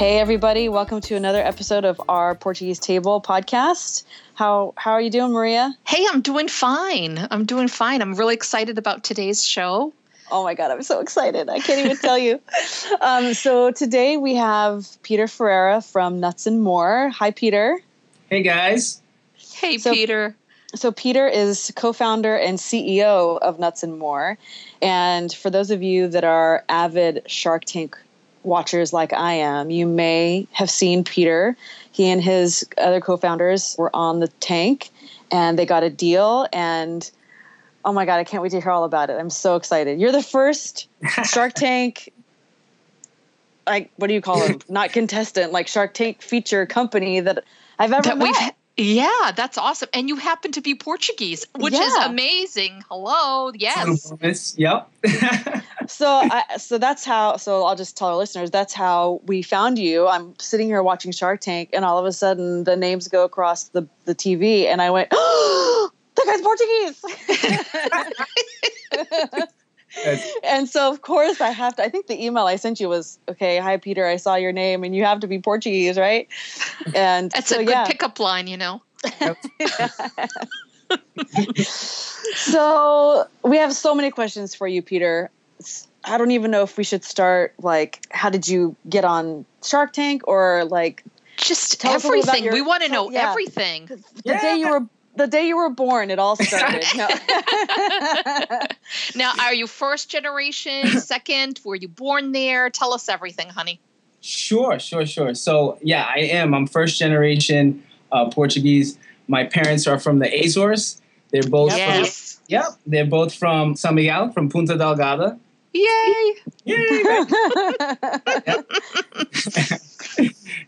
Hey everybody, welcome to another episode of our Portuguese Table podcast. How how are you doing, Maria? Hey, I'm doing fine. I'm doing fine. I'm really excited about today's show. Oh my god, I'm so excited. I can't even tell you. Um, so today we have Peter Ferreira from Nuts and More. Hi Peter. Hey guys. Hey So- Peter. So Peter is co-founder and CEO of Nuts and More. And for those of you that are avid Shark Tank watchers like I am, you may have seen Peter. He and his other co-founders were on the tank and they got a deal and oh my god, I can't wait to hear all about it. I'm so excited. You're the first Shark Tank like what do you call them? Not contestant, like Shark Tank feature company that I've ever That met. we've yeah, that's awesome. And you happen to be Portuguese, which is amazing. Hello. Yes. Yep. so I, so that's how so i'll just tell our listeners that's how we found you. I'm sitting here watching shark tank and all of a sudden the names go across the, the tv and i went oh that guy's portuguese! That's- and so of course i have to i think the email i sent you was okay hi peter i saw your name and you have to be portuguese right? And That's so, a good yeah. pickup line, you know. so we have so many questions for you peter. S- i don't even know if we should start like how did you get on shark tank or like Just Tell us a everything. your- we want to know yeah. everything. the day you were the day you were born it all started no. Now, are you first generation, second? Were you born there? Tell us everything, honey. sure, sure, sure. So yeah, I am. I'm first generation uh, Portuguese. My parents are from the Azores. They're both from Yes. Yep. They're both from San Miguel, from Ponta Delgada. Yay. Yay!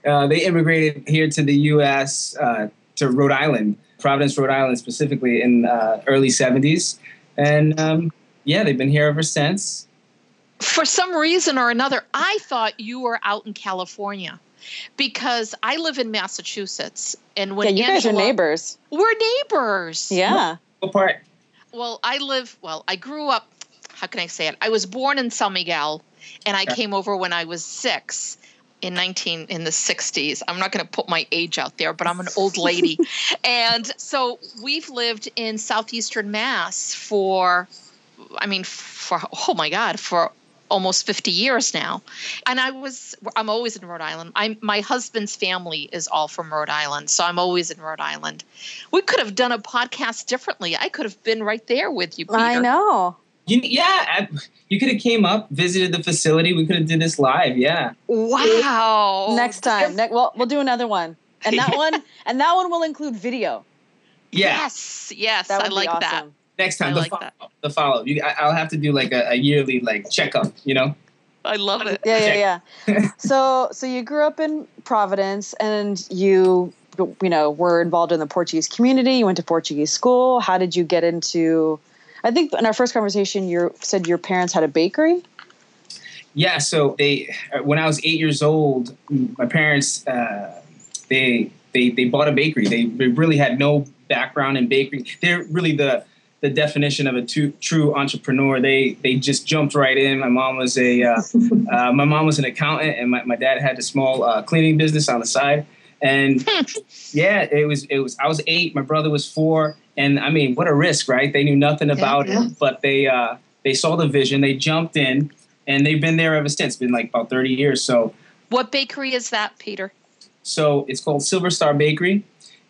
uh, they immigrated here to the U.S. Uh, to Rhode Island, Providence, Rhode Island, specifically in uh, early '70s, and um, yeah, they've been here ever since. For some reason or another, I thought you were out in California because I live in Massachusetts. And when yeah you guys are neighbors We're neighbors. yeah What part? Well, I live, well, I grew up, how can I say it? I was born in San Miguel and I came over when I was six in 19 in the 60s. I'm not going to put my age out there, but I'm an old lady. and so we've lived in southeastern Mass for I mean for oh my god, for almost 50 years now. And I was I'm always in Rhode Island. i'm my husband's family is all from Rhode Island, so I'm always in Rhode Island. We could have done a podcast differently. I could have been right there with you, Peter. i know You, yeah, I, you could have came up, visited the facility. We could have did this live. Yeah. Wow. next time ne- well we'll do another one and that one and that one will include video Yeah. Yes, yes, I like be that. Next time, I the like follow. that. The follow. You, I, I'll have to do like a, a yearly like checkup. You know. I love it. yeah yeah yeah so so you grew up in providence and you you know were involved in the portuguese community you went to portuguese school how did you get into i think in our first conversation you said your parents had a bakery Yeah, so they uh, when I was eight years old, my parents uh, they they they bought a bakery. They, they really had no background in bakery. They're really the the definition of a two, true entrepreneur. They they just jumped right in. My mom was a uh, uh, my mom was an accountant, and my, my dad had a small uh, cleaning business on the side. And yeah, it was it was I was eight. My brother was four, and I mean, what a risk, right? They knew nothing about yeah. it, but they uh, they saw the vision. They jumped in, and they've been there ever since. It's been like about thirty years. So What bakery is that, Peter? so it's called Silver Star Bakery.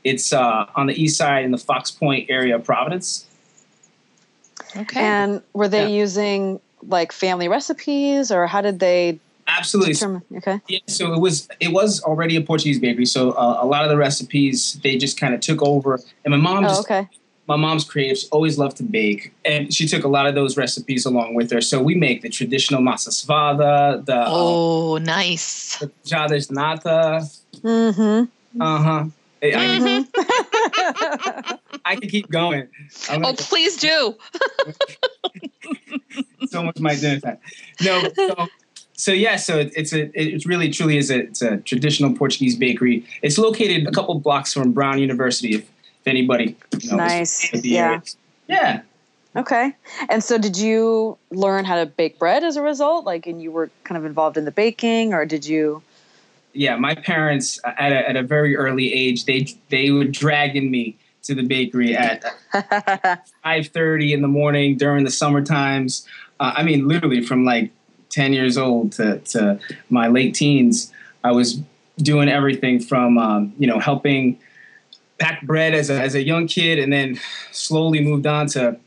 It's uh, on the east side in the Fox Point area of Providence. Okay. and were they using like family recipes or how did they Absolutely. determine okay Yeah, so it was it was already a Portuguese bakery. So uh, a lot of the recipes they just kind of took over. And my mom oh just okay my mom's creative. She always loved to bake, and she took a lot of those recipes along with her. So we make the traditional massa sovada, the oh, nice, the jadesh nata. Mm-hmm. Uh huh. I, Mm-hmm. I can keep going. I'm Oh, gonna- please do. so much my dinner time. No, so, so yeah, so it, it's a it really truly is a it's a traditional Portuguese bakery. It's located a couple blocks from Brown University. If, if anybody you know, Nice. Yeah. area. yeah. Okay. And so did you learn how to bake bread as a result? Like, and you were kind of involved in the baking, or did you? yeah, my parents at a, at a very early age, they they were dragging me to the bakery at five thirty in the morning during the summer times. Uh, I mean, literally from like ten years old to to my late teens, I was doing everything from um, you know helping pack bread as a as a young kid, and then slowly moved on to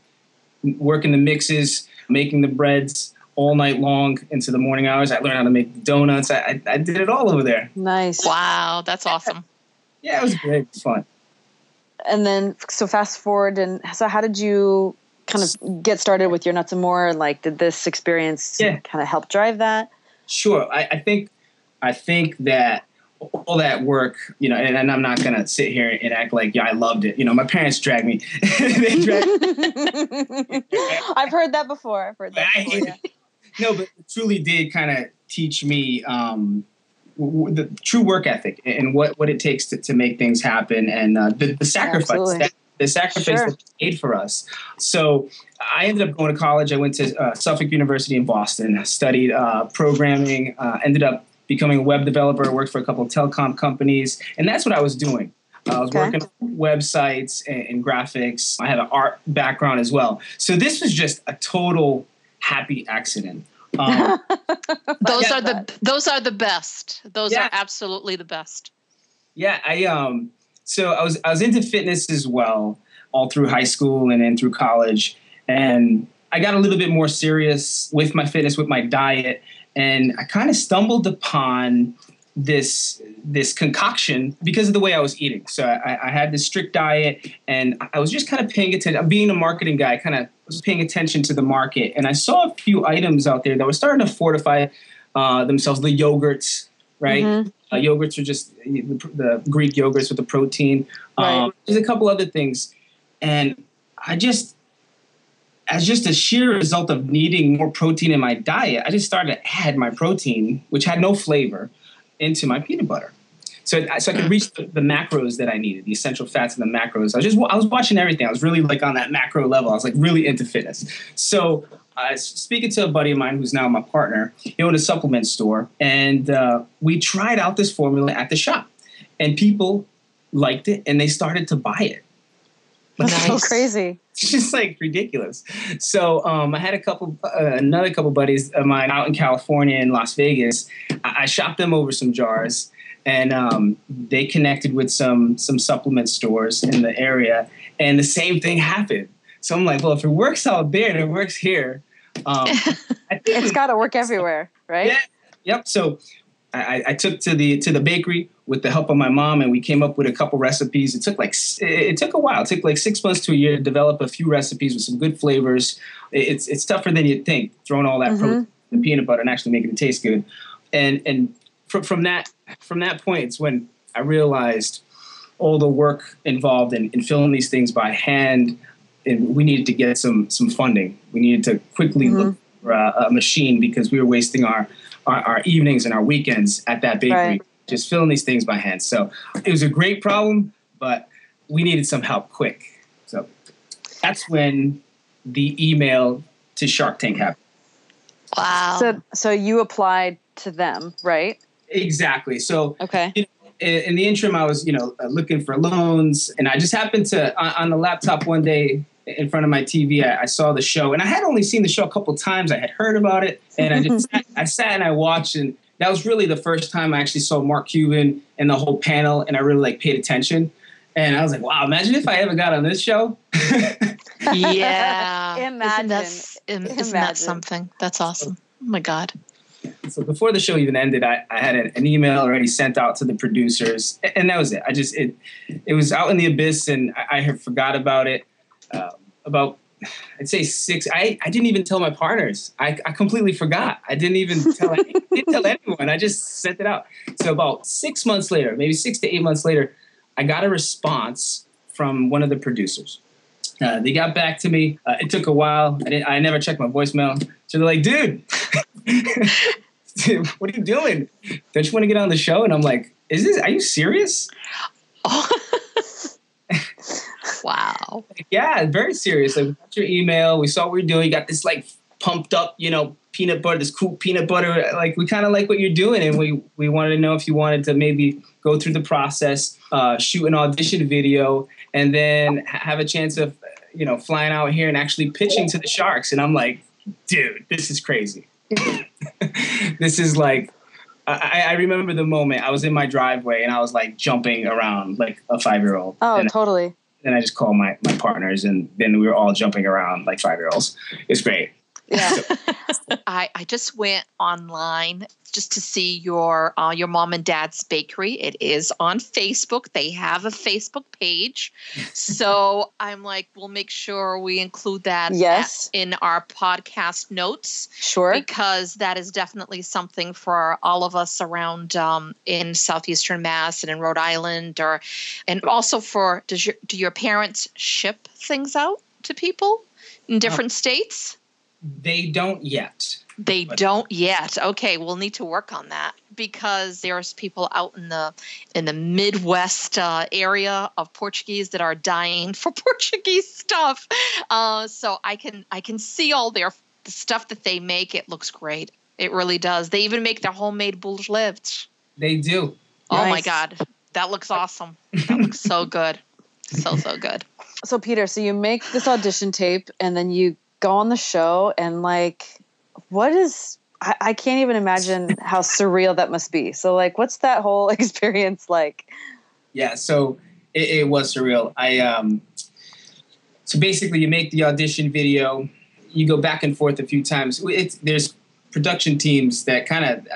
working the mixes, making the breads all night long into the morning hours. I learned how to make donuts. I, I, I did it all over there. nice. Wow, that's awesome. Yeah, it was great. It was fun. And then, so fast forward, and so how did you kind of get started with your nuts and more? Like, did this experience Yeah. kind of help drive that? Sure. I, I think I think that all that work, you know, and, and I'm not gonna sit here and act like yeah, I loved it. You know, my parents dragged me. they dragged I've heard that before. I've heard that I before. hate no, but it truly did kind of teach me um, w- the true work ethic and what, what it takes to, to make things happen and uh, the, the sacrifice Absolutely. that the sacrifice Sure. that they made for us. So I ended up going to college. I went to uh, Suffolk University in Boston, studied uh, programming, uh, ended up becoming a web developer, worked for a couple of telecom companies, and that's what I was doing. I was Okay. working on websites and, and graphics. I had an art background as well. So this was just a total happy accident. Um, Those Yeah, are the those are the best. Those Yeah. are absolutely the best. yeah, I um, so I was I was into fitness as well, all through high school and then through college, and I got a little bit more serious with my fitness, with my diet, and I kind of stumbled upon this this concoction because of the way I was eating. So I, I had this strict diet, and I was just kind of paying attention. Being a marketing guy, kind of was paying attention to the market, and I saw a few items out there that were starting to fortify uh, themselves. The yogurts, right? Mhm. Uh, yogurts are just the, the Greek yogurts with the protein. Right. Um, there's a couple other things, and I just, as just a sheer result of needing more protein in my diet, I just started to add my protein, which had no flavor, into my peanut butter. So, so I could reach the, the macros that I needed, the essential fats and the macros. I was just I was watching everything. I was really like on that macro level. I was like really into fitness. So I was speaking to a buddy of mine who's now my partner. He owned a supplement store, and uh, we tried out this formula at the shop, and people liked it, and they started to buy it. That's so Nice. crazy. It's just like ridiculous. So um, I had a couple, uh, another couple buddies of mine out in California in Las Vegas. I, I shopped them over some jars, and um, they connected with some some supplement stores in the area, and the same thing happened. So I'm like, well, if it works out there and it works here, um, It's got to work everywhere, right? yeah. Yep. So I, I took to the to the bakery with the help of my mom, and we came up with a couple recipes. It took like it took a while. It took like six months to a year to develop a few recipes with some good flavors. It's it's tougher than you'd think, throwing all that Mhm. protein and peanut butter and actually making it taste good. And and from from that from that point, it's when I realized all the work involved in, in filling these things by hand, and we needed to get some some funding. We needed to quickly Mhm. look for a, a machine because we were wasting our, our our evenings and our weekends at that bakery Right. just filling these things by hand. So it was a great problem, but we needed some help quick. So that's when the email to Shark Tank happened. Wow. So, so you applied to them, right? Exactly. So Okay. in, in the interim, I was, you know, uh, looking for loans, and I just happened to on, on the laptop one day in front of my TV. I, I saw the show, and I had only seen the show a couple times. I had heard about it, and I just sat, I sat and I watched, and that was really the first time I actually saw Mark Cuban and the whole panel, and I really like paid attention. And I was like, wow, imagine if I ever got on this show. yeah. Imagine. Isn't that, s- isn't that something? That's awesome. Oh my God. So before the show even ended, I, I had an, email already sent out to the producers, and that was it. I just it it was out in the abyss, and I, I forgot about it. um, about I'd say six. I, I didn't even tell my partners. I, I completely forgot. I didn't even tell any, didn't tell anyone. I just sent it out. So about six months later, maybe six to eight months later, I got a response from one of the producers. Uh, they got back to me. Uh, it took a while. I, I never checked my voicemail. So they're like, dude, what are you doing? Don't you want to get on the show? And I'm like, is this, are you serious? Oh. wow. Yeah, very serious. Like, we got your email. We saw what you're doing. You got this like pumped up, you know, peanut butter, this cool peanut butter. Like, we kind of like what you're doing. And we, we wanted to know if you wanted to maybe go through the process, uh, shoot an audition video, and then have a chance of, you know, flying out here and actually pitching to the Sharks. And I'm like, dude, this is crazy. this is like, I, I, remember the moment I was in my driveway and I was like jumping around like a five year old. Oh, and totally. Then I just called my, my partners and then we were all jumping around like five year olds. It's great. Yeah. I, I just went online just to see your uh, your mom and dad's bakery. It is on Facebook. They have a Facebook page, so I'm like, we'll make sure we include that yes. in our podcast notes. Sure, because that is definitely something for all of us around um, in southeastern Mass and in Rhode Island, or and also for does your do your parents ship things out to people in different uh, states? They don't yet. They but. don't yet. Okay, we'll need to work on that because there's people out in the in the Midwest uh, area of Portuguese that are dying for Portuguese stuff. Uh, so I can I can see all their the stuff that they make. It looks great. It really does. They even make their homemade bolos levedos. They do. Oh nice. my god, that looks awesome. That looks so good. So so good. So Peter, so you make this audition tape and then you go on the show and like what is I, I can't even imagine how surreal that must be. So like what's that whole experience like? Yeah, so it, it was surreal. I um so basically you make the audition video, you go back and forth a few times. It's there's production teams that kind of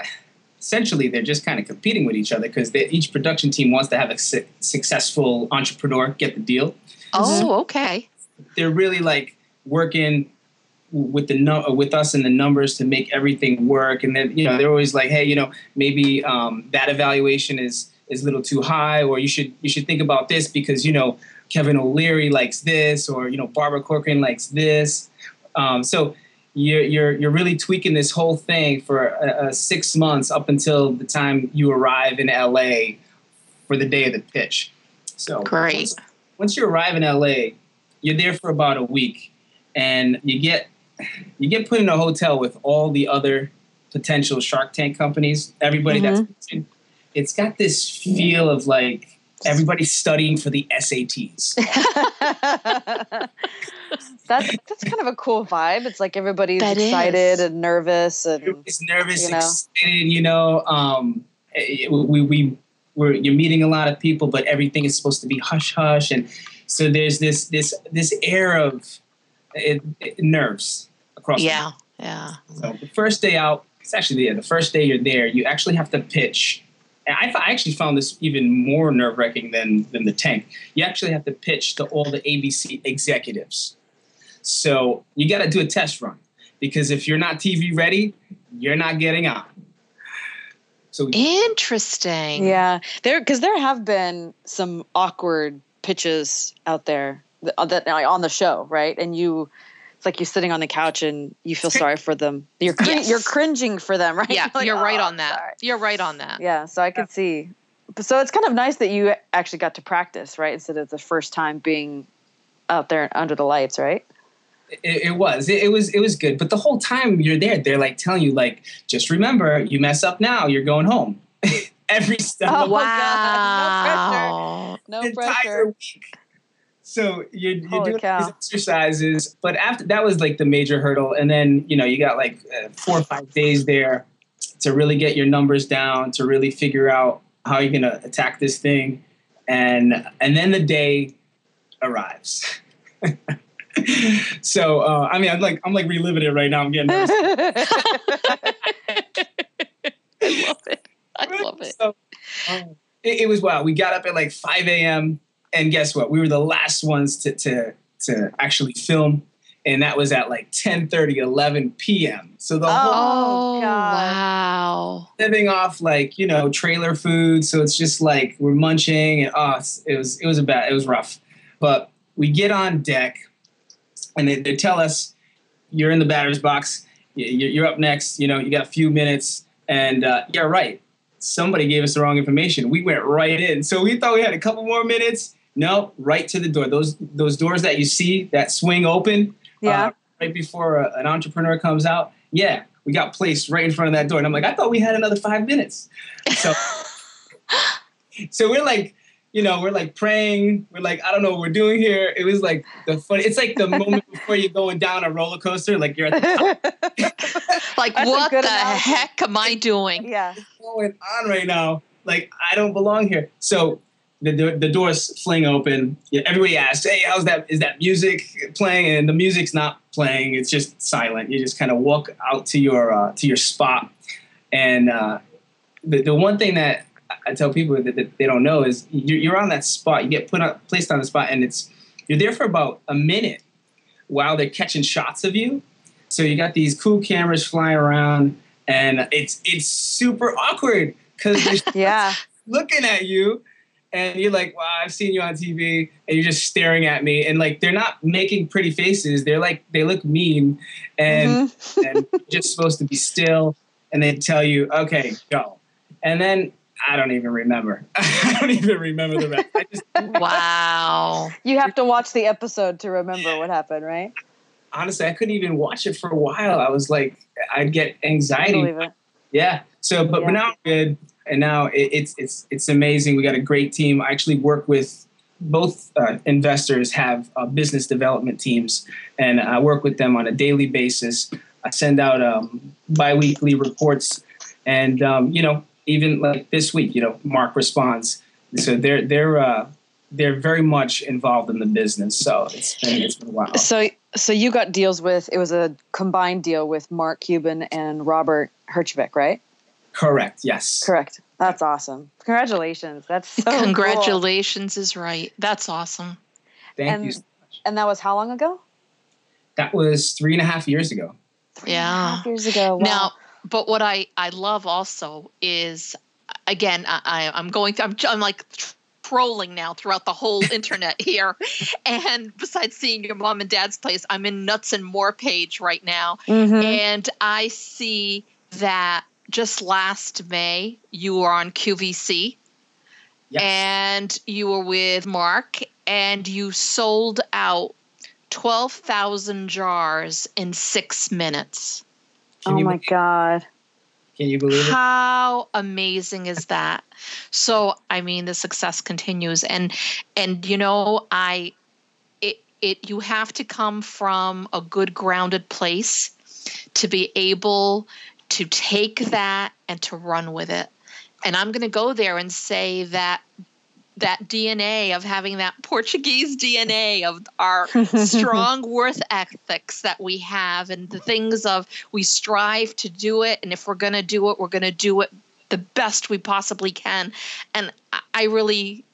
essentially they're just kind of competing with each other because each production team wants to have a su- successful entrepreneur get the deal. Oh, okay. They're really like working with the no, with us and the numbers to make everything work. And then you know they're always like, hey, you know, maybe um, that evaluation is is a little too high, or you should you should think about this because you know Kevin O'Leary likes this, or you know Barbara Corcoran likes this. Um, so you're, you're you're really tweaking this whole thing for a six months up until the time you arrive in LA for the day of the pitch. So great. Once, once you arrive in LA, you're there for about a week, and you get you get put in a hotel with all the other potential Shark Tank companies. Everybody mm-hmm. that's it's got this feel of like everybody's studying for the SATs. that's that's kind of a cool vibe. It's like everybody's that excited is. and nervous and it's nervous, you know. excited. You know, um, eh, we we we're, you're meeting a lot of people, but everything is supposed to be hush hush, and so there's this this this air of it, it, nerves across. Yeah, yeah. So the first day out, it's actually the, the first day you're there. You actually have to pitch. And I, I actually found this even more nerve wracking than than the tank. You actually have to pitch to all the ABC executives. So you got to do a test run because if you're not TV ready, you're not getting on. So interesting. Yeah, there because there have been some awkward pitches out there Uh, that, that on the show, right? And you it's like you're sitting on the couch and you feel sorry for them. You're cr- yes. you're cringing for them, right? Yeah, you're, like, you're oh, right on that. Sorry. You're right on that. Yeah, so I could yeah. see. So it's kind of nice that you actually got to practice, right? Instead of the first time being out there under the lights, right? It, it was. It, it, was. It was good. But the whole time you're there, they're like telling you, like, just remember, you mess up now, you're going home. Every step. Oh wow! No pressure. No pressure. Week so doing cow. these exercises, but after that was like the major hurdle, and then you know you got like uh, four or five days there to really get your numbers down, to really figure out how you're gonna attack this thing, and and then the day arrives. so uh, I mean, I'm like I'm like reliving it right now. I'm getting nervous. I love it. I love it. So, um, it, it was wow. We got up at like 5 a.m and guess what? We were the last ones to to to actually film. And that was at like 10 30 11 p.m so the Oh, whole God. wow. living off like you know trailer food. So it's just like we're munching and oh it was it was a bad it was rough. But we get on deck and they, they tell us you're in the batter's box. Y- y- you're up next. You know you got a few minutes. And uh, yeah right. Somebody gave us the wrong information. We went right in. So we thought we had a couple more minutes no right to the door those those doors that you see that swing open Yeah. uh, right before a, an entrepreneur comes out. Yeah, we got placed right in front of that door, and I'm like, I thought we had another five minutes. So, so we're like, you know, we're like praying. We're like, I don't know what we're doing here. It was like the funny. It's like the moment before you're going down a roller coaster, like you're at the top Like, That's what the analogy. heck am I doing? yeah. going on right now. Like I don't belong here. So the the, the doors fling open. Yeah, everybody asks, "Hey, how's that? Is that music playing?" And the music's not playing. It's just silent. You just kind of walk out to your uh, to your spot. And uh, the the one thing that I tell people that, that they don't know is you're, you're on that spot. You get put on, placed on the spot, and it's you're there for about a minute while they're catching shots of you. So you got these cool cameras flying around, and it's it's super awkward because they're Yeah. looking at you, and you're like, "Wow, I've seen you on TV," and you're just staring at me, and like they're not making pretty faces. They're like they look mean, and Mhm. and you're just supposed to be still, and they tell you, "Okay, go," and then. I don't even remember. I don't even remember the rest. I just Wow. You have to watch the episode to remember what happened, right? honestly, I couldn't even watch it for a while. I was like, I'd get anxiety believe. Yeah. So, but, Yeah. but now I'm good, and now it, it's it's it's amazing. We got a great team. I actually work with both uh, investors have uh, business development teams, and I work with them on a daily basis. I send out um, biweekly reports, and um, you know, even like this week, you know, Mark responds. So they're they're uh, they're very much involved in the business. So it's been it's been a while. So, so you got deals with it was a combined deal with Mark Cuban and Robert Herjavec, right? Correct. Yes. Correct. That's awesome. Congratulations. That's so cool. Congratulations is right. That's awesome. Thank And- you. so much. And that was how long ago? That was three and a half years ago. Three and a Yeah. half years ago. Wow. Now, but what I I love also is again I, I I'm going through I'm I'm like trolling now throughout the whole internet here, and besides seeing your mom and dad's place, I'm in Nuts and More page right now, Mhm. and I see that just last May you were on QVC Yes. and you were with Mark and you sold out 12,000 jars in 6 minutes. Can oh my believe- God. Can you believe it? How amazing is that? So, I mean, the success continues, and and you know, I it it you have to come from a good grounded place to be able to take that and to run with it. And I'm going to go there and say that that DNA of having that Portuguese DNA of our strong worth ethics that we have and the things of we strive to do it. And if we're going to do it we're going to do it the best we possibly can. And I- really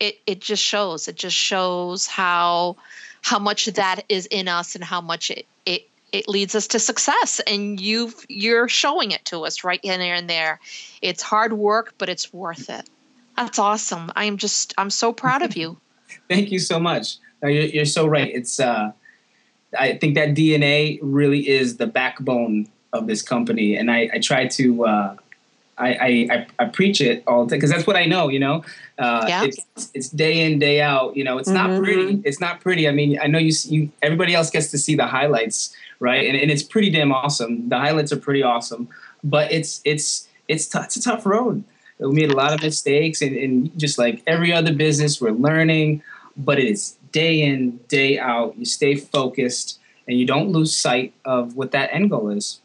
it it just shows. It just shows how how much that is in us and how much it it it leads us to success and you you're showing it to us right in there and there it's hard work but it's worth it that's awesome i'm just i'm so proud of you Thank you so much. No, you're, you're so right. It's uh, I think that DNA really is the backbone of this company, and I, I try to uh, I, I, I preach it all the time because that's what I know. You know, uh, Yeah. it's it's day in day out. You know, it's not Mhm. pretty. It's not pretty. I mean, I know you see- you everybody else gets to see the highlights, right? And, and it's pretty damn awesome. The highlights are pretty awesome, but it's it's it's t- it's a tough road. We made a lot of mistakes, and, and just like every other business, we're learning. But it is day in, day out. You stay focused, and you don't lose sight of what that end goal is.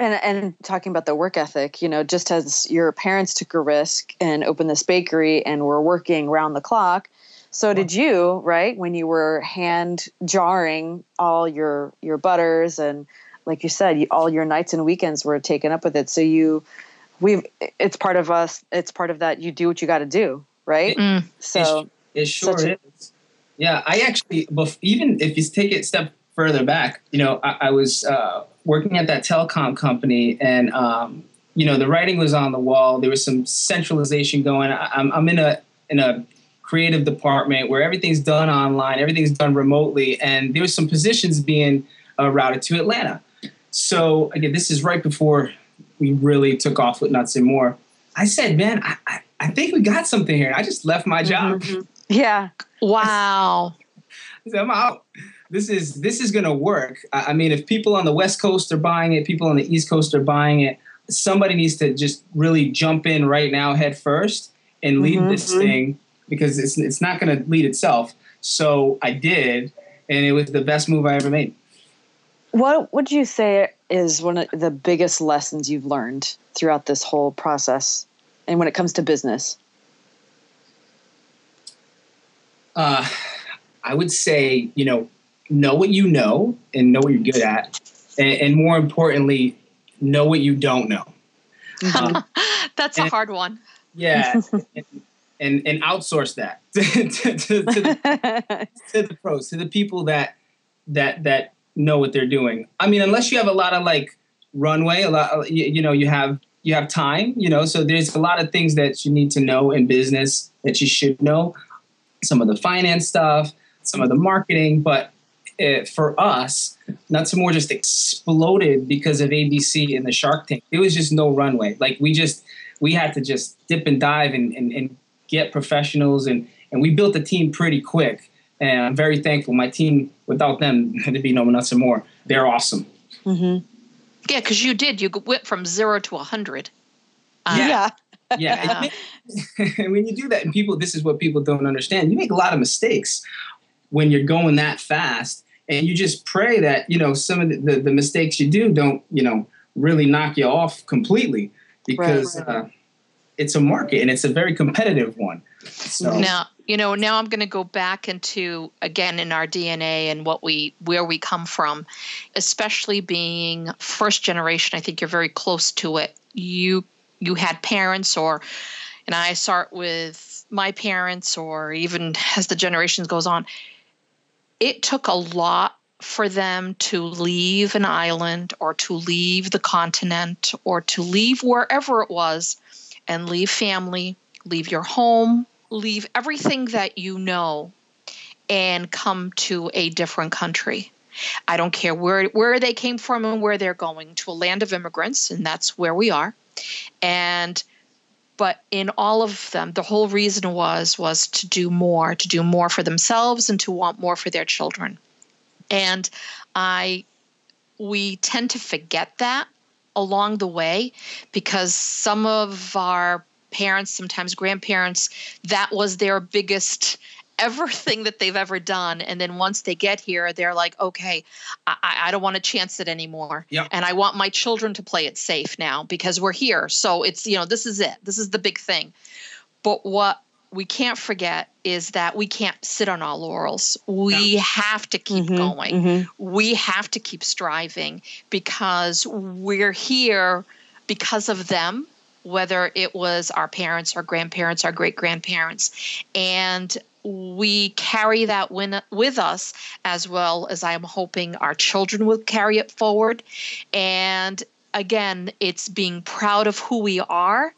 And and talking about the work ethic, you know, just as your parents took a risk and opened this bakery and were working round the clock, so did you, right? When you were hand jarring all your your butters and like you said, you, all your nights and weekends were taken up with it. So you we've it's part of us, it's part of that you do what you got to do, right? Mm. So It sure Such a- is. Yeah, I actually, even if you take it a step further back, you know, I, I was uh, working at that telecom company, and um, you know, the writing was on the wall. There was some centralization going. I, I'm, I'm in a in a creative department where everything's done online, everything's done remotely, and there was some positions being uh, routed to Atlanta. So again, this is right before we really took off with Nuts and More. I said, man, I, I, I think we got something here. I just left my job. Mm-hmm. Yeah. Wow. I said, I'm out. This is this is gonna work. I, mean, if people on the West Coast are buying it, people on the East Coast are buying it. Somebody needs to just really jump in right now, head first, and lead Mhm. this thing because it's it's not gonna lead itself. So I did, and it was the best move I ever made. What would you say is one of the biggest lessons you've learned throughout this whole process and when it comes to business? Uh, I would say, you know, know what you know and know what you're good at, and, and more importantly, know what you don't know. Um, That's a hard one. yeah, and, and and outsource that to, to, to, to the to the pros, to the people that that that know what they're doing. I mean, unless you have a lot of like runway, a lot, you, you know, you have you have time, you know. So there's a lot of things that you need to know in business that you should know. Some of the finance stuff, some of the marketing, but uh, for us, Nuts and More just exploded because of ABC and the Shark Tank. It was just no runway. Like we just we had to just dip and dive and, and, and get professionals and and we built a team pretty quick. And I'm very thankful. My team, without them, there'd be no Nuts and More. They're awesome. hmm Yeah, because you did. You went from zero to a hundred. Uh, Yeah. Yeah. and when you do that, and people, this is what people don't understand. You make a lot of mistakes when you're going that fast, and you just pray that you know some of the, the, the mistakes you do don't you know really knock you off completely because Right. Uh, it's a market and it's a very competitive one. So Now, you know, now I'm going to go back into again in our DNA and what we where we come from, especially being first generation. I think you're very close to it. You you had parents or and I start with my parents or even as the generations goes on. It took a lot for them to leave an island or to leave the continent or to leave wherever it was and leave family, leave your home, leave everything that you know and come to a different country. I don't care where where they came from and where they're going to a land of immigrants and that's where we are. And but in all of them the whole reason was was to do more, to do more for themselves and to want more for their children. And I we tend to forget that along the way because some of our parents, sometimes grandparents, that was their biggest ever thing that they've ever done. And then once they get here, they're like, okay, I, I don't want to chance it anymore. Yep. And I want my children to play it safe now because we're here. So it's, you know, this is it. This is the big thing. But what we can't forget is that we can't sit on our laurels. We have to keep Mhm, going mhm. we have to keep striving because we're here because of them whether it was our parents our grandparents our great grandparents and we carry that win- with us as well as i'm hoping our children will carry it forward and again it's being proud of who we are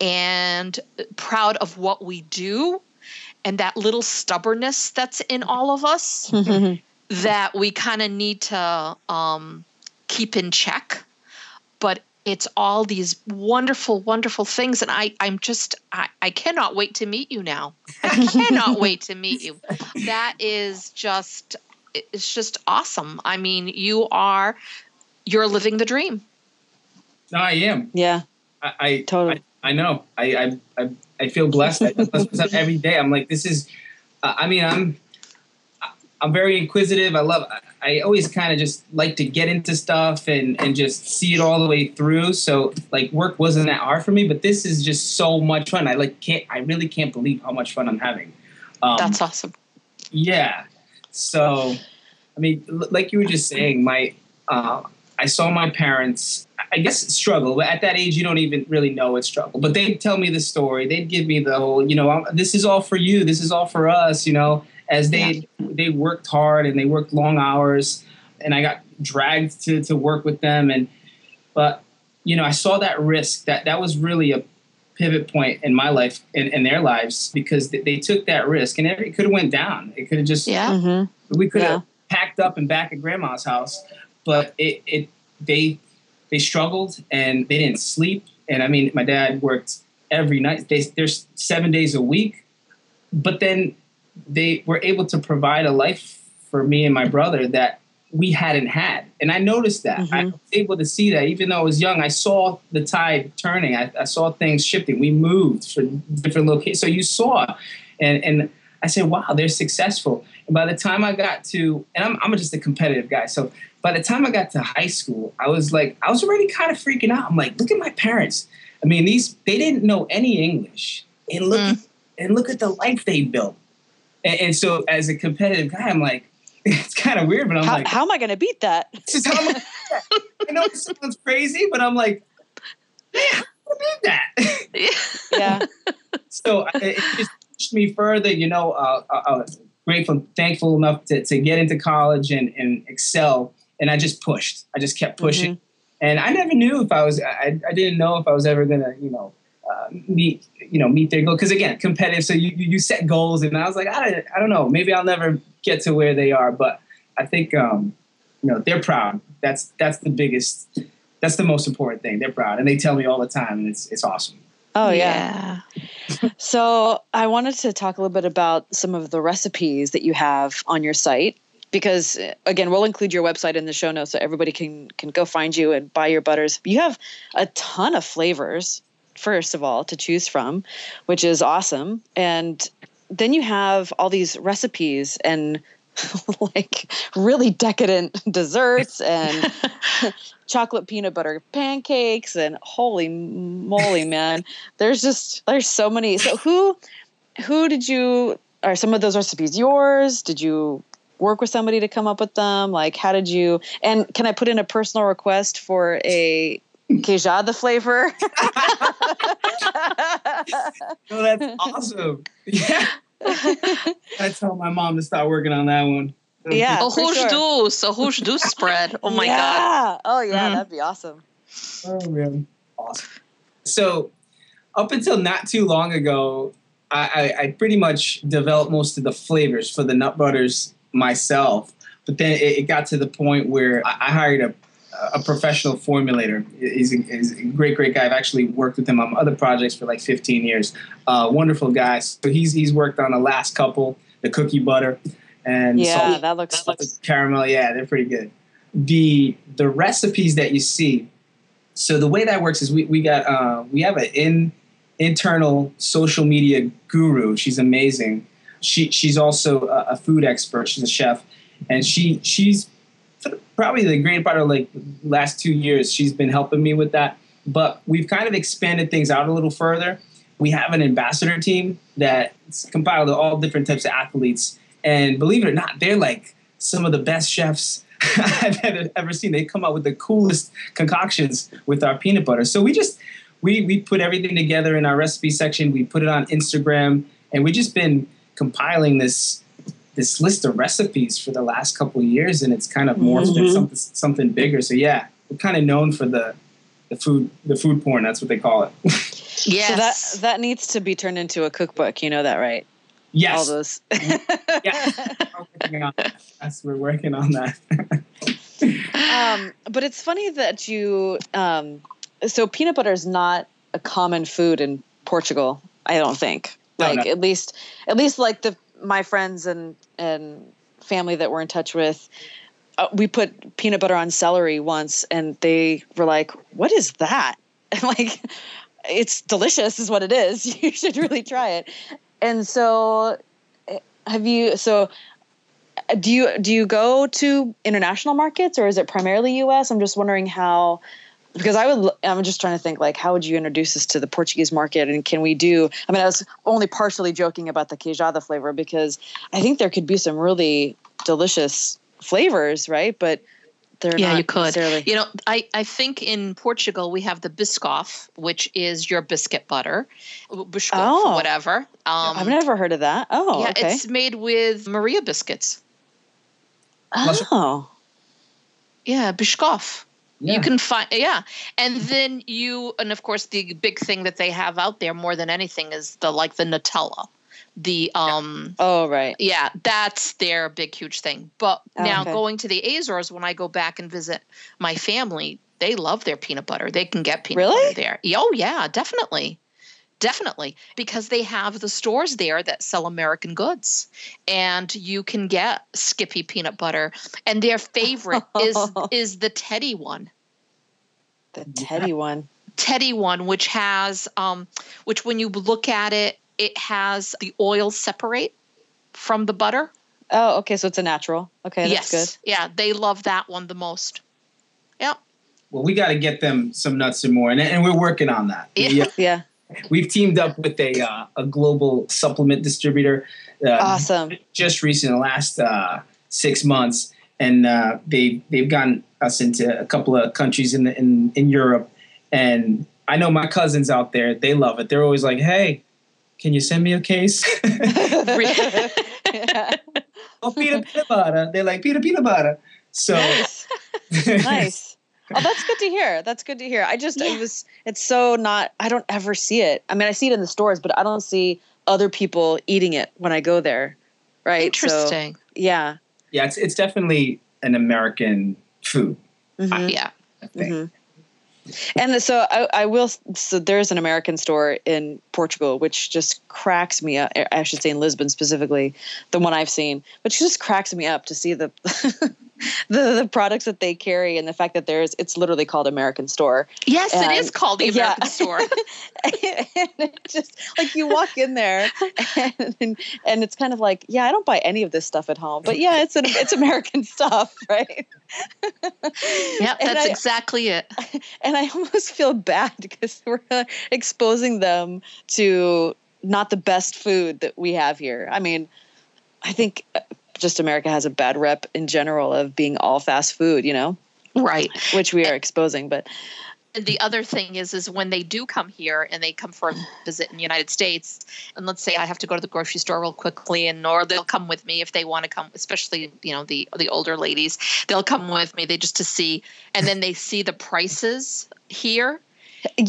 and proud of what we do and that little stubbornness that's in all of us that we kind of need to um, keep in check. But it's all these wonderful, wonderful things. And I, I'm just, I, I cannot wait to meet you now. I cannot wait to meet you. That is just, it's just awesome. I mean, you are, you're living the dream. no, I am. yeah. I, I Totally. I, I know. I, I I I feel blessed. I feel blessed every day. I'm like, this is. Uh, I mean, I'm. I'm very inquisitive. I love. I always kind of just like to get into stuff and and just see it all the way through. So like work wasn't that hard for me, but this is just so much fun. I like can't. I really can't believe how much fun I'm having. Um, That's awesome. yeah. So, I mean, like you were just saying, my uh, I saw my parents. I guess struggle, but at that age, you don't even really know it's struggle. But they'd tell me the story. They'd give me the whole, you know, this is all for you. This is all for us, you know. As they they worked hard and they worked long hours, and I got dragged to to work with them. And but you know, I saw that risk. That that was really a pivot point in my life and in, in, their lives because they, they, took that risk and it could have went down. It could have just yeah. Mm-hmm. We could have yeah. packed up and back at grandma's house, but it it they they struggled and they didn't sleep. And I mean, my dad worked every night. They, there's seven days a week, but then they were able to provide a life for me and my brother that we hadn't had. And I noticed that. Mm-hmm. I was able to see that. Even though I was young, I saw the tide turning. I, I saw things shifting. We moved for different locations. So you saw, and and I said, wow, they're successful. And by the time I got to, and I'm, I'm just a competitive guy. So by the time I got to high school, I was like, I was already kind of freaking out. I'm like, look at my parents. I mean, these they didn't know any English, and look mm. and look at the life they built. And, and, so, as a competitive guy, I'm like, it's kind of weird, but I'm how, like, how am I going to beat that? I, I know it sounds crazy, but I'm like, man, how beat that? yeah. so it just pushed me further. You know, uh, uh, uh, grateful, thankful enough to, to get into college and, and excel. And I just pushed. I just kept pushing. Mm-hmm and I never knew if I was. I, I didn't know if I was ever gonna, you know, uh, meet, you know, meet their goal. Because again, competitive. So you you set goals, and I was like, I, I don't know. Maybe I'll never get to where they are, but I think, um, you know, they're proud. That's that's the biggest. That's the most important thing. They're proud, and they tell me all the time, and it's it's awesome. Oh yeah. yeah. so I wanted to talk a little bit about some of the recipes that you have on your site because again we'll include your website in the show notes so everybody can can go find you and buy your butters you have a ton of flavors first of all to choose from which is awesome and then you have all these recipes and like really decadent desserts and chocolate peanut butter pancakes and holy moly man there's just there's so many so who who did you are some of those recipes yours did you work with somebody to come up with them? Like, how did you? And can I put in a personal request for a Queijada flavor? oh, that's awesome! Yeah, I told my mom to start working on that one. Yeah, a rouge sure. douce, a rouge douce spread. Oh my yeah. god! Oh yeah, mm. that'd be awesome. Oh man, awesome. So, up until not too long ago, I, I, pretty much developed most of the flavors for the nut butters myself. But then it, it got to the point where I, I hired a a professional formulator. He's a, he's a, great, great guy. I've actually worked with him on other projects for like 15 years. Uh, wonderful guy. So he's he's worked on the last couple, the cookie butter, and yeah, that looks, that looks caramel. Yeah, they're pretty good. The the recipes that you see. So the way that works is we we got uh, we have an in internal social media guru. She's amazing she she's also a, a food expert. She's a chef, and she she's probably the great part of like last two years. She's been helping me with that. But we've kind of expanded things out a little further. We have an ambassador team that's compiled of all different types of athletes, and believe it or not, they're like some of the best chefs I've ever seen. They come out with the coolest concoctions with our peanut butter. So we just we we put everything together in our recipe section. We put it on Instagram, and we just been compiling this this list of recipes for the last couple of years, and it's kind of morphed mm-hmm. into something, something bigger. So yeah, we're kind of known for the the food the food porn. That's what they call it. yes. So that that needs to be turned into a cookbook. You know that, right? Yes. All those. yeah. Yes, we're working on that. um, but it's funny that you. Um, so peanut butter is not a common food in Portugal. I don't think like no, no. at least at least like the my friends and and family that we're in touch with uh, we put peanut butter on celery once and they were like what is that? And like it's delicious is what it is. You should really try it. And so eh, have you so do you do you go to international markets or is it primarily us i'm just wondering how because I would, I'm just trying to think like, how would you introduce this to the Portuguese market? And can we do, I mean, I was only partially joking about the queijada flavor because I think there could be some really delicious flavors, right? But they're Yeah, not you could. necessarily- You know, I, I think in Portugal we have the Biscoff, which is your biscuit butter, Biscoff, Oh. whatever. Um, I've never heard of that. Oh, yeah, okay. it's made with Maria biscuits. oh, Yeah, Biscoff. Yeah. You can find yeah, and then you and of course the big thing that they have out there more than anything is the like the Nutella, the um oh, right. yeah that's their big huge thing. But now Okay. going to the Azores when I go back and visit my family, they love their peanut butter. They can get peanut Really? butter there. Oh yeah, definitely. Definitely, because they have the stores there that sell American goods, and you can get Skippy peanut butter, and their favorite is is the Teddie one. The Teddie one. Teddie one, which has, um, which when you look at it, it has the oil separate from the butter. Oh, okay. So it's a natural. Okay, yes, that's good. yeah, they love that one the most. Yep. Well, we got to get them some nuts and more, and, and we're working on that. Yeah. We, Yeah. We've teamed up with a uh, a global supplement distributor. Uh, Awesome. Just recent, the last uh, six months, and uh, they they've gotten us into a couple of countries in the, in in Europe, and I know my cousins out there they love it. They're always like, "Hey, can you send me a case?" Oh, peanut peanut butter. They like peanut peanut butter. So nice. nice. Oh, that's good to hear. That's good to hear. I just, Yeah. it was, it's so not, I don't ever see it. I mean, I see it in the stores, but I don't see other people eating it when I go there. Right. So, Interesting. yeah. yeah, it's it's definitely an American food. Mhm. yeah. I think. Mhm. And so I, I will. So there's an American store in Portugal, which just cracks me up. I should say in Lisbon specifically, the one I've seen, which just cracks me up to see the the, the products that they carry and the fact that there's it's literally called American Store. Yes, it And- is called the yeah. American store. and it just like you walk in there and, and it's kind of like yeah i don't buy any of this stuff at home but yeah it's an, it's american stuff right Yep, that's I- exactly it. and i almost feel bad because we're exposing them to not the best food that we have here i mean i think just america has a bad rep in general of being all fast food you know Right. which we are exposing but And the other thing is, is when they do come here and they come for a visit in the United States, and let's say I have to go to the grocery store real quickly, and or they'll come with me if they want to come, especially you know the the older ladies, they'll come with me. They just to see, and then they see the prices here,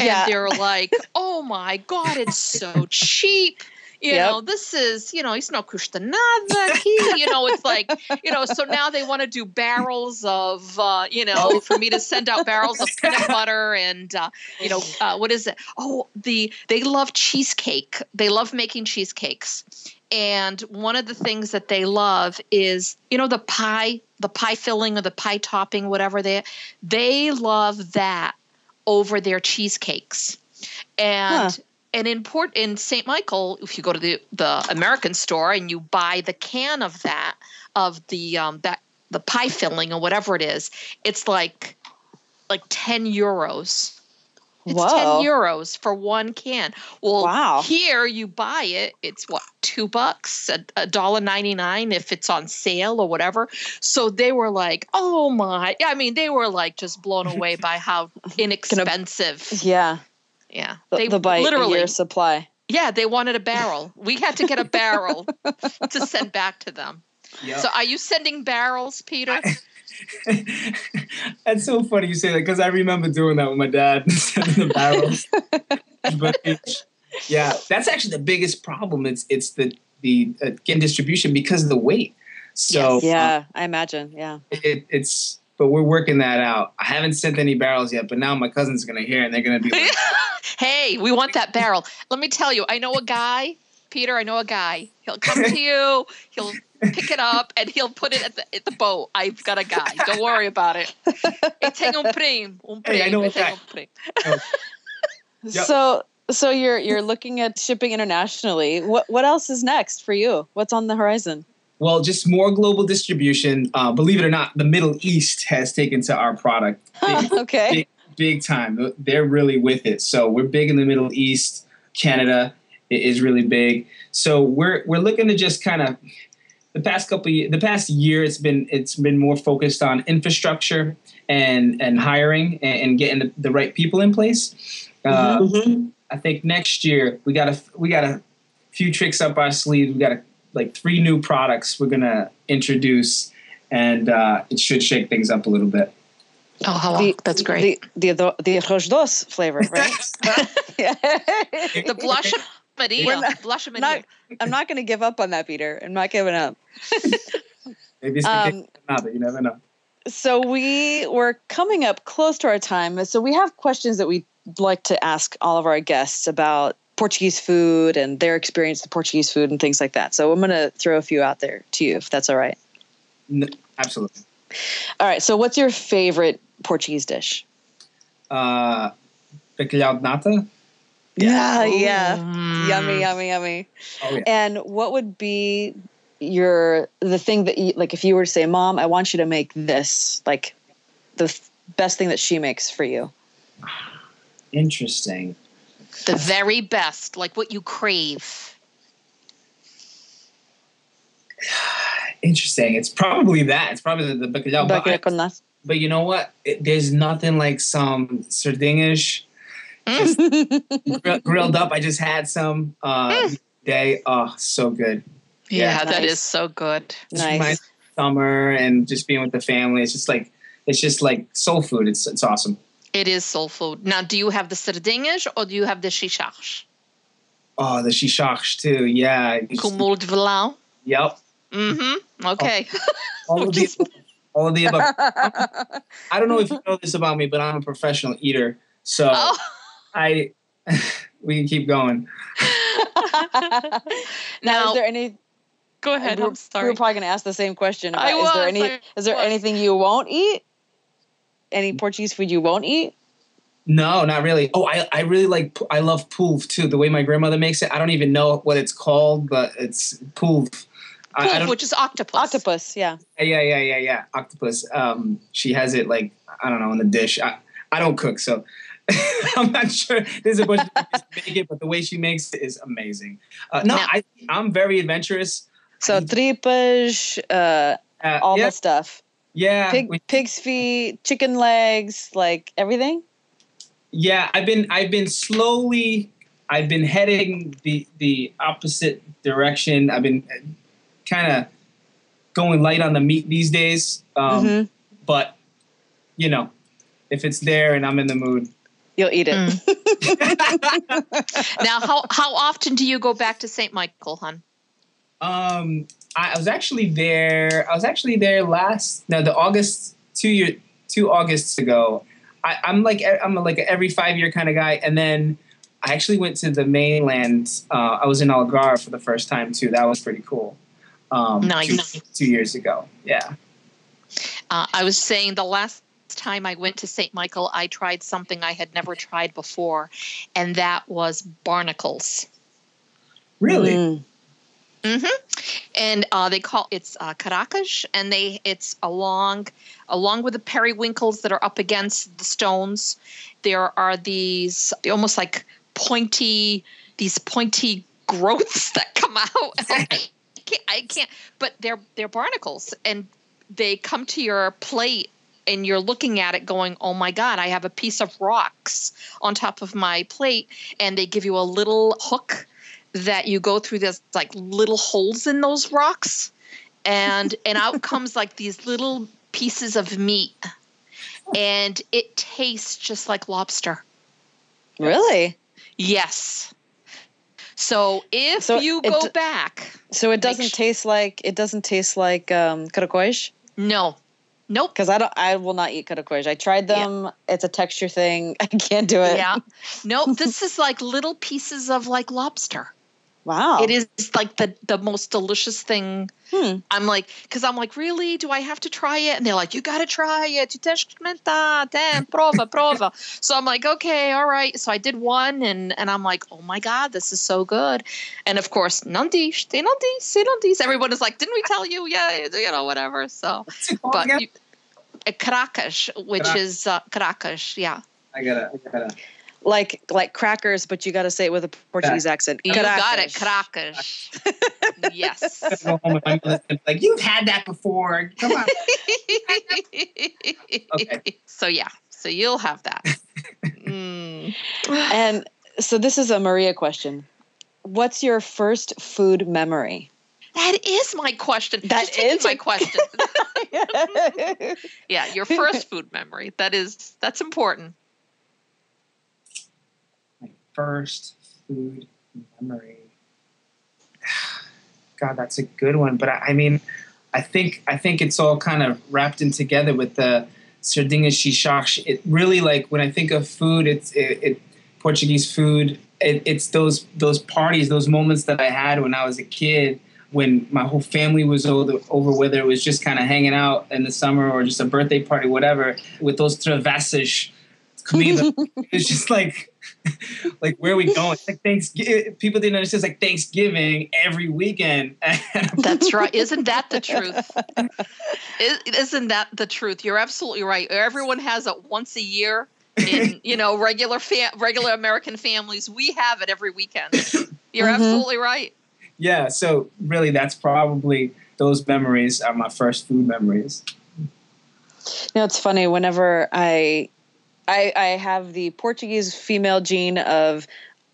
and yeah they're like, "Oh my god, it's so cheap." You Yep. know, this is, you know, it's no custa nada. He, you know, it's like, you know, so now they want to do barrels of, uh, you know, for me to send out barrels of peanut butter and, uh, you know, uh, what is it? Oh, the, they love cheesecake. They love making cheesecakes. And one of the things that they love is, you know, the pie, the pie filling or the pie topping, whatever they, they love that over their cheesecakes. And Huh. And in Port in St. Michael, if you go to the the American store and you buy the can of that of the um that the pie filling or whatever it is, it's like like ten euros. It's Whoa. ten euros for one can. Well, Wow. here you buy it, it's what two bucks, a, a dollar ninety nine if it's on sale or whatever. So they were like, "Oh my!" I mean, they were like just blown away by how inexpensive. yeah Yeah, the, they the buy a literally. year supply Yeah, they wanted a barrel. We had to get a barrel to send back to them. Yep. So, are you sending barrels, Peter? That's so funny you say that because I remember doing that with my dad, sending the barrels. but it's- yeah, that's actually the biggest problem. It's it's the the uh, getting distribution because of the weight. So Yes. yeah i imagine yeah it, it's but we're working that out. I haven't sent any barrels yet, but now my cousin's gonna hear and they're gonna be like, hey, we want that barrel. Let me tell you, I know a guy, Peter. I know a guy. He'll come to you. He'll pick it up and he'll put it at the at the boat. I've got a guy. Don't worry about it. Eu tenho primo. Hey, I know Eu a guy. Yep. So so you're you're looking at shipping internationally. What what else is next for you? What's on the horizon? Well, just more global distribution. Uh, believe it or not, the Middle East has taken to our product big, okay. big, big time. They're really with it. So we're big in the Middle East. Canada is really big. So we're we're looking to just kind of the past couple of, the past year it's been it's been more focused on infrastructure and and hiring and, and getting the, the, right people in place. Uh, mm-hmm. I think next year we got a we got a few tricks up our sleeve. We got a, like three new products we're gonna introduce, and uh, it should shake things up a little bit. Oh, how the, that's great. The the the arroz doce flavor, right? the bolacha Maria. Not, bolacha Maria. Not, I'm not going to give up on that, Peter. I'm not giving up. Maybe it's um, the You never know. So we were coming up close to our time. So we have questions that we'd like to ask all of our guests about Portuguese food and their experience with Portuguese food and things like that. So I'm going to throw a few out there to you, if that's all right. No, absolutely. All right. So what's your favorite Portuguese dish? Uh, bacalhau nata. Yeah, yeah. Mm. Yummy, yummy, yummy. Oh, yeah. And what would be your the thing that you like if you were to say, "Mom, I want you to make this," like the best thing that she makes for you? Interesting. The very best, like what you crave. Interesting. It's probably that. It's probably the, the bacalhau. But, but you know what? It, there's nothing like some sardinhas grilled up. I just had some uh, mm. day. Oh, so good. Yeah, yeah nice. that is so good. Nice. summer and just being with the family. It's just like it's just like soul food. It's it's awesome. It is soul food. Now, do you have the sardinhas or do you have the chicharros? Oh, the chicharros too. Yeah. Com molho de verão. Yep. Mm-hmm. Okay. All, all of the all of the above. I don't know if you know this about me, but I'm a professional eater. So oh. I we can keep going. now, is there any? Go ahead. I'm sorry. We are probably going to ask the same question. I was, is there any? I is there anything you won't eat? Any Portuguese food you won't eat? No, not really. Oh, I, I really like I love pulv too. The way my grandmother makes it. I don't even know what it's called, but it's pulv. Pulv, which is octopus. Octopus, yeah. Yeah, yeah, yeah, yeah. Octopus. Um, she has it like I don't know in the dish. I, I don't cook, so I'm not sure there's a bunch of people make it, but the way she makes it is amazing. Uh, no, I, I'm very adventurous. So tripas, uh, uh, all yeah. the stuff. Yeah, Pig, we, pig's feet, chicken legs, like everything. Yeah, I've been I've been slowly I've been heading the the opposite direction. I've been kind of going light on the meat these days. Um, mm-hmm. But you know, if it's there and I'm in the mood, You'll eat it. Mm. now, how how often do you go back to St. Michael, hun? Um, I, I was actually there. I was actually there last. No, the August two year two Augusts ago. I, I'm like I'm like every five year kind of guy, and then I actually went to the mainland. Uh, I was in Algarve for the first time too. That was pretty cool. Um, nice. Two, two years ago. Yeah. Uh, I was saying the last time I went to St. Michael, I tried something I had never tried before, and that was barnacles. Really? Mm. Mm-hmm. And uh, they call it's uh, caracas, and they it's along along with the periwinkles that are up against the stones. There are these almost like pointy these pointy growths that come out. I can't, I can't, but they're they're barnacles, and they come to your plate and you're looking at it going, oh my God, I have a piece of rocks on top of my plate. And they give you a little hook that you go through There's like little holes in those rocks. And and out comes like these little pieces of meat. And it tastes just like lobster. Really? Yes. So if so you go d- back, so it doesn't sh- taste like it doesn't taste like um, caracóis. No, Nope. Because I don't. I will not eat caracóis. I tried them. Yeah. It's a texture thing. I can't do it. Yeah. Nope. this is like little pieces of like lobster. Wow. It is like the the most delicious thing. Hmm. I'm like, because I'm like, really? Do I have to try it? And they're like, you got to try it. Tu tens que experimentar. Damn, prova, prova. so I'm like, okay, all right. So I did one, and and I'm like, oh my god, this is so good. And of course, não diz, te não diz, te não. Everyone is like, didn't we tell you? Yeah, you know, whatever. So, but you, uh, which is uh, yeah. I gotta, I gotta like like crackers, but you got to say it with a Portuguese accent. You got it, Caracas. Yes. Go home with my mother and be like, you've had that before. Come on. Okay. So yeah, so you'll have that. Mm. And so this is a Maria question. What's your first food memory? That is my question. That Just is my question. yeah, your first food memory. That is that's important. First food memory. God, that's a good one. But I, I mean, I think I think it's all kind of wrapped in together with the sardinha xixax. It really like when I think of food, it's it, it Portuguese food. It, it's those those parties, those moments that I had when I was a kid, when my whole family was over, over whether it was just kind of hanging out in the summer or just a birthday party, whatever. With those travessas, comida, it's just like like where are we going? Like Thanksgiving. People didn't understand. It's like Thanksgiving every weekend. That's right. Isn't that the truth? is isn't that the truth? You're absolutely right. Everyone has it once a year in you know regular fa- regular American families. We have it every weekend. You're Mhm. absolutely right. yeah. So really, that's probably those memories are my first food memories. You know, it's funny. Whenever I, I, I have the Portuguese female gene of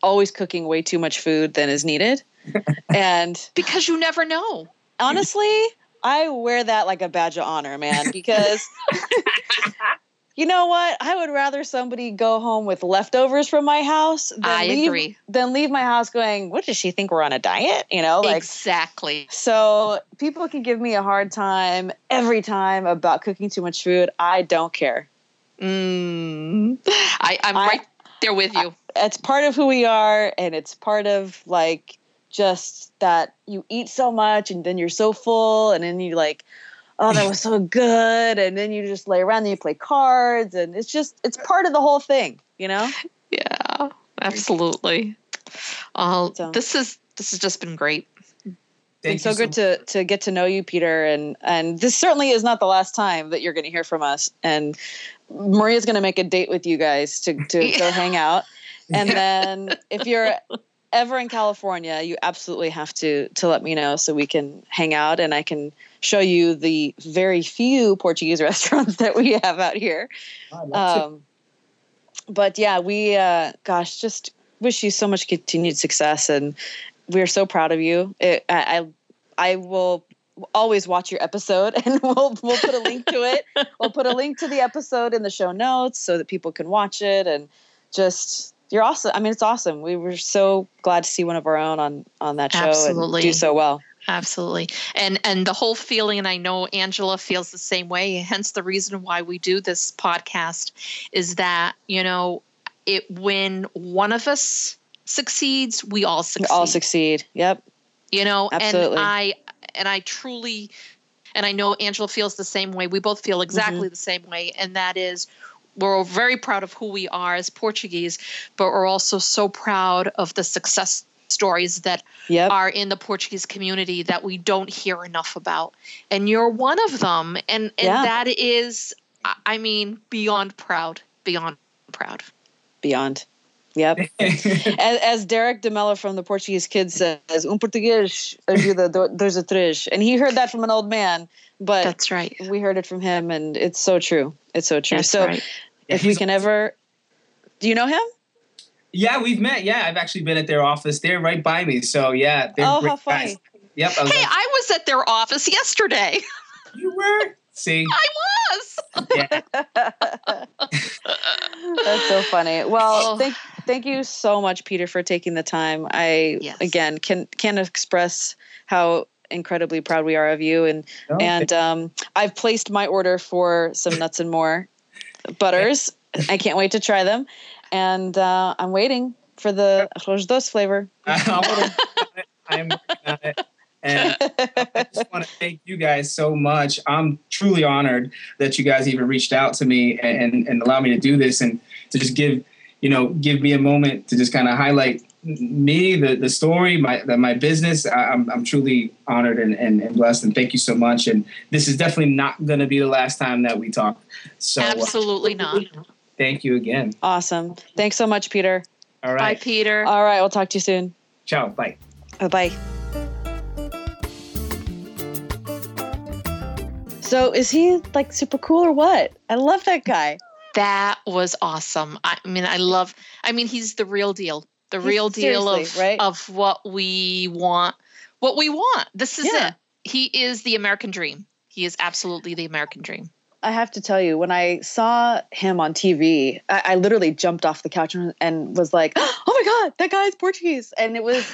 always cooking way too much food than is needed, and Because you never know. honestly, I wear that like a badge of honor, man. Because you know what? I would rather somebody go home with leftovers from my house than I leave, agree. than leave my house going. What does she think we're on a diet? You know, like exactly. So people can give me a hard time every time about cooking too much food. I don't care. Mm. I, I'm I- right there with you. It's part of who we are, and it's part of like just that you eat so much and then you're so full, and then you like, oh, that was so good, and then you just lay around and you play cards, and it's just it's part of the whole thing, you know. yeah, absolutely. Oh, So- this is this has just been great. Thank it's so you good to to get to know you, Peter, and and this certainly is not the last time that you're going to hear from us. And Maria's going to make a date with you guys to to go hang out. And then if you're ever in California, you absolutely have to to let me know so we can hang out and I can show you the very few Portuguese restaurants that we have out here. I'd love to. Um, but yeah, we uh, gosh, just wish you so much continued success, and we're so proud of you. It, I, I I will always watch your episode, and we'll we'll put a link to it. We'll put a link to the episode in the show notes so that people can watch it, and just you're awesome. I mean, it's awesome. We were so glad to see one of our own on on that show Absolutely. and do so well. Absolutely. And and the whole feeling and I know Angela feels the same way, hence the reason why we do this podcast is that, you know, it when one of us succeeds, we all succeed. We all succeed. Yep. you know, Absolutely. and I and I truly and I know Angela feels the same way. We both feel Mm-hmm. exactly the same way and that is we're very proud of who we are as Portuguese, but we're also so proud of the success stories that Yep. are in the Portuguese community that we don't hear enough about. And you're one of them. And, and Yeah. that is, I mean, beyond proud, beyond proud. Beyond. Yep. as, as Derek DeMello from the Portuguese Kids says, um português ajuda dois a três. And he heard that from an old man, but That's right. we heard it from him, and it's so true. It's so true. That's so right. if we can ever, do you know him? yeah, we've met. Yeah, I've actually been at their office. They're right by me. So yeah, they're Oh, how funny. guys. Yep. I was Hey, like, I was at their office yesterday. you were. See. I was. Yeah. That's so funny. Well, Oh. thank thank you so much, Peter, for taking the time. I Yes. again can can express how incredibly proud we are of you and No, and um, I've placed my order for some nuts and more butters. I can't wait to try them, and uh, I'm waiting for the arroz doce flavor. I'm, I'm working on it. And I just want to thank you guys so much. I'm truly honored that you guys even reached out to me and, and allow me to do this and to just give, you know, give me a moment to just kind of highlight me, the, the story, my the, my business. I, am I'm truly honored and, and, and, blessed, and thank you so much. And this is definitely not going to be the last time that we talk. So uh, absolutely uh, not. Thank you again. Awesome. Thanks so much, Peter. All right. Bye, Peter. All right. We'll talk to you soon. Ciao. Bye. Bye. Bye. So is he like super cool or what? I love that guy. That was awesome. I mean, I love. I mean, he's the real deal. The He's real deal of right? of what we want. What we want. This is Yeah. it. He is the American dream. He is absolutely the American dream. I have to tell you, when I saw him on TV, I, I literally jumped off the couch and, and was like, "Oh my god, that guy's Portuguese!" And it was,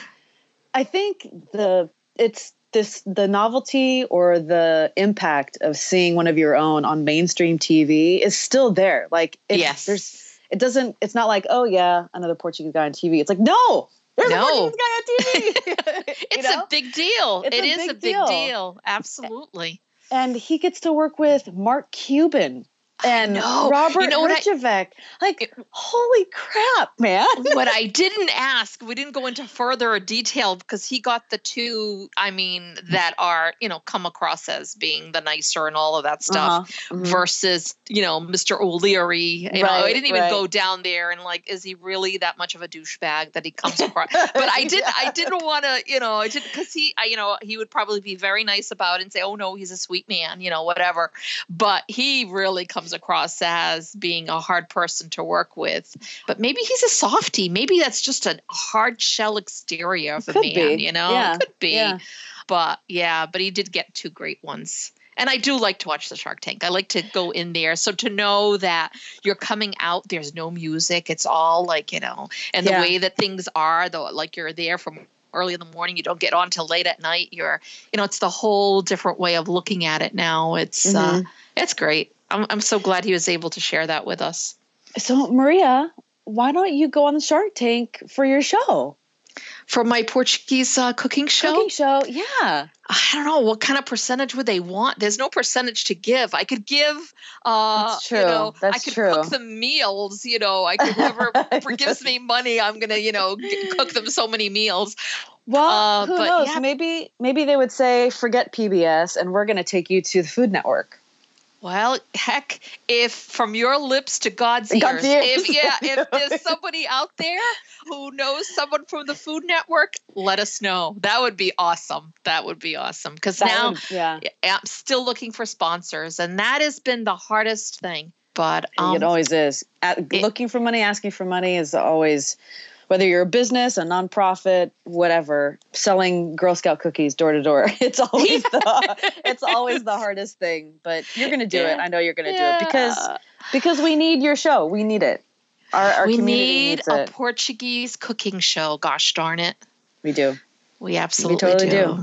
I think the it's this the novelty or the impact of seeing one of your own on mainstream TV is still there. Like, it, Yes. there's it doesn't. It's not like, oh yeah, another Portuguese guy on TV. It's like, no, there's No. a Portuguese guy on TV. You It's know? a big deal. It's It a is big a big deal. deal. Absolutely. and he gets to work with Mark Cuban and. Robert You know what I- Herjavec. Like, holy crap, man! what I didn't ask, we didn't go into further detail because he got the two, I mean, that are, you know, come across as being the nicer and all of that stuff Uh-huh. Mhm. versus, you know, Mr. O'Leary. You know, I didn't even right. go down there and like, is he really that much of a douchebag that he comes across? but I didn't. I didn't want to, you know, I didn't, because he, I, you know, he would probably be very nice about it and say, oh no, he's a sweet man, you know, whatever. But he really comes across as being a hard person to work with. But maybe he's a softie. Maybe that's just a hard shell exterior of a man, be. you know, Yeah, could be. yeah. But yeah, but he did get two great ones. And I do like to watch the Shark Tank. I like to go in there. So to know that you're coming out, there's no music. It's all like, you know, and the Yeah. way that things are, though, like you're there from early in the morning, you don't get on till late at night. You're, you know, it's the whole different way of looking at it now. It's, uh, Mhm. it's great. I'm, I'm so glad he was able to share that with us. So, Maria, why don't you go on the Shark Tank for your show? For my Portuguese uh, cooking show, Cooking show, yeah. I don't know what kind of percentage would they want. There's no percentage to give. I could give, uh, That's true. you know, I could true. cook them meals. You know, I could whoever gives me money, I'm gonna, you know, g- cook them so many meals. Well, Uh, who but knows? yeah. Maybe maybe they would say forget PBS and we're going to take you to the Food Network. Well, heck, if from your lips to God's ears, God's ears. if yeah, if there's somebody out there who knows someone from the Food Network, let us know. That would be awesome. That would be awesome because now would- yeah, I'm still looking for sponsors, and that has been the hardest thing. But um, it always is. At, it- looking for money, asking for money is always whether you're a business, a nonprofit, whatever, selling Girl Scout cookies door to door. It's always the it's always the hardest thing, but you're going to do it. I know you're going to do it because because we need your show. We need it. Our, our we need a it. Portuguese cooking show. Gosh darn it, We do. we absolutely totally do.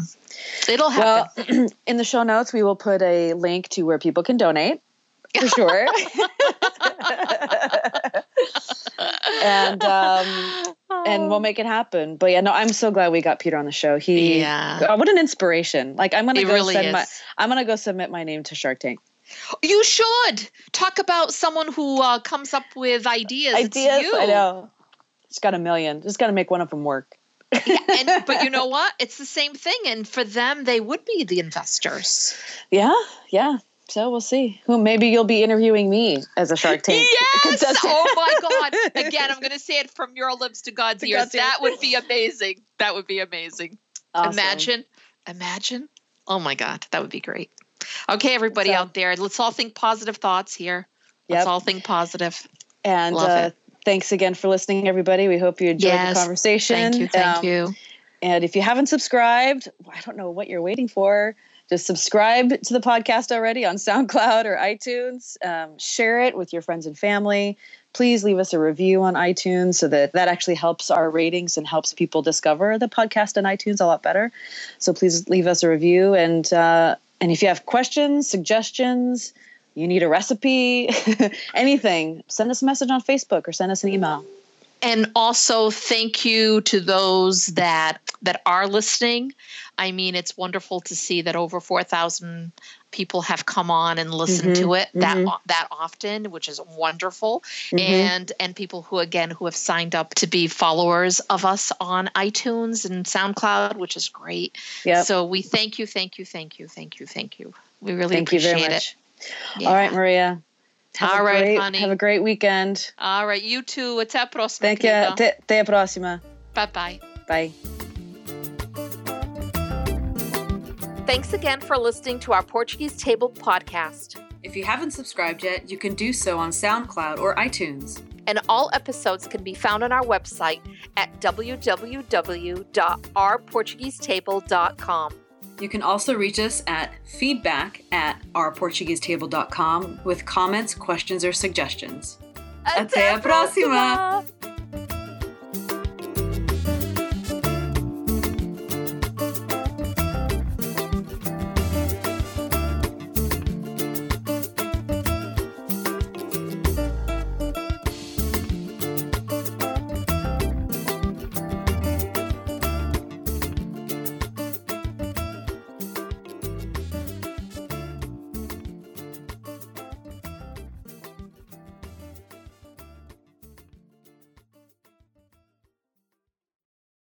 It'll happen. Well, in the show notes, we will put a link to where people can donate for sure. and um, and we'll make it happen. But yeah, no, I'm so glad we got Peter on the show. He, Yeah. oh, what an inspiration! Like I'm gonna It go really send is. my, I'm gonna go submit my name to Shark Tank. You should talk about someone who uh, comes up with ideas. It's Ideas, you. I know. Just got a million. Just got to make one of them work. and, but you know what? It's the same thing. And for them, they would be the investors. Yeah, yeah. So we'll see. Who maybe you'll be interviewing me as a Shark Tank. Yes! Oh my God. Again, I'm going to say it from your lips to God's To ears. God's ears. that would be amazing. That would be amazing. Awesome. Imagine. Imagine. Oh my God. That would be great. Okay, everybody So- out there, let's all think positive thoughts here. Let's all think positive. And Love uh, it. thanks again for listening, everybody. We hope you enjoyed Yes. the conversation. Thank you. Thank Um, you. And if you haven't subscribed, I don't know what you're waiting for. Just subscribe to the podcast already on SoundCloud or iTunes. Um, share it with your friends and family. Please leave us a review on iTunes so that that actually helps our ratings and helps people discover the podcast on iTunes a lot better. So please leave us a review. And uh, and if you have questions, suggestions, you need a recipe, anything, send us a message on Facebook or send us an email. And also thank you to those that that are listening i mean it's wonderful to see that over 4000 people have come on and listened to it that mhm. that often which is wonderful Mhm. and and people who again who have signed up to be followers of us on itunes and soundcloud which is great Yep. so we thank you thank you thank you thank you thank you we really Thank appreciate it. Yeah. All right, Maria. Have All a right, great, honey. Have a great weekend. all right you too até a próxima Thank you. querida. Até até a próxima. bye bye Bye. Thanks again for listening to our Portuguese Table podcast. If you haven't subscribed yet, you can do so on SoundCloud or iTunes. And all episodes can be found on our website at www.ourportuguesetable.com. You can also reach us at feedback at ourportuguesetable.com with comments, questions, or suggestions. Até a próxima!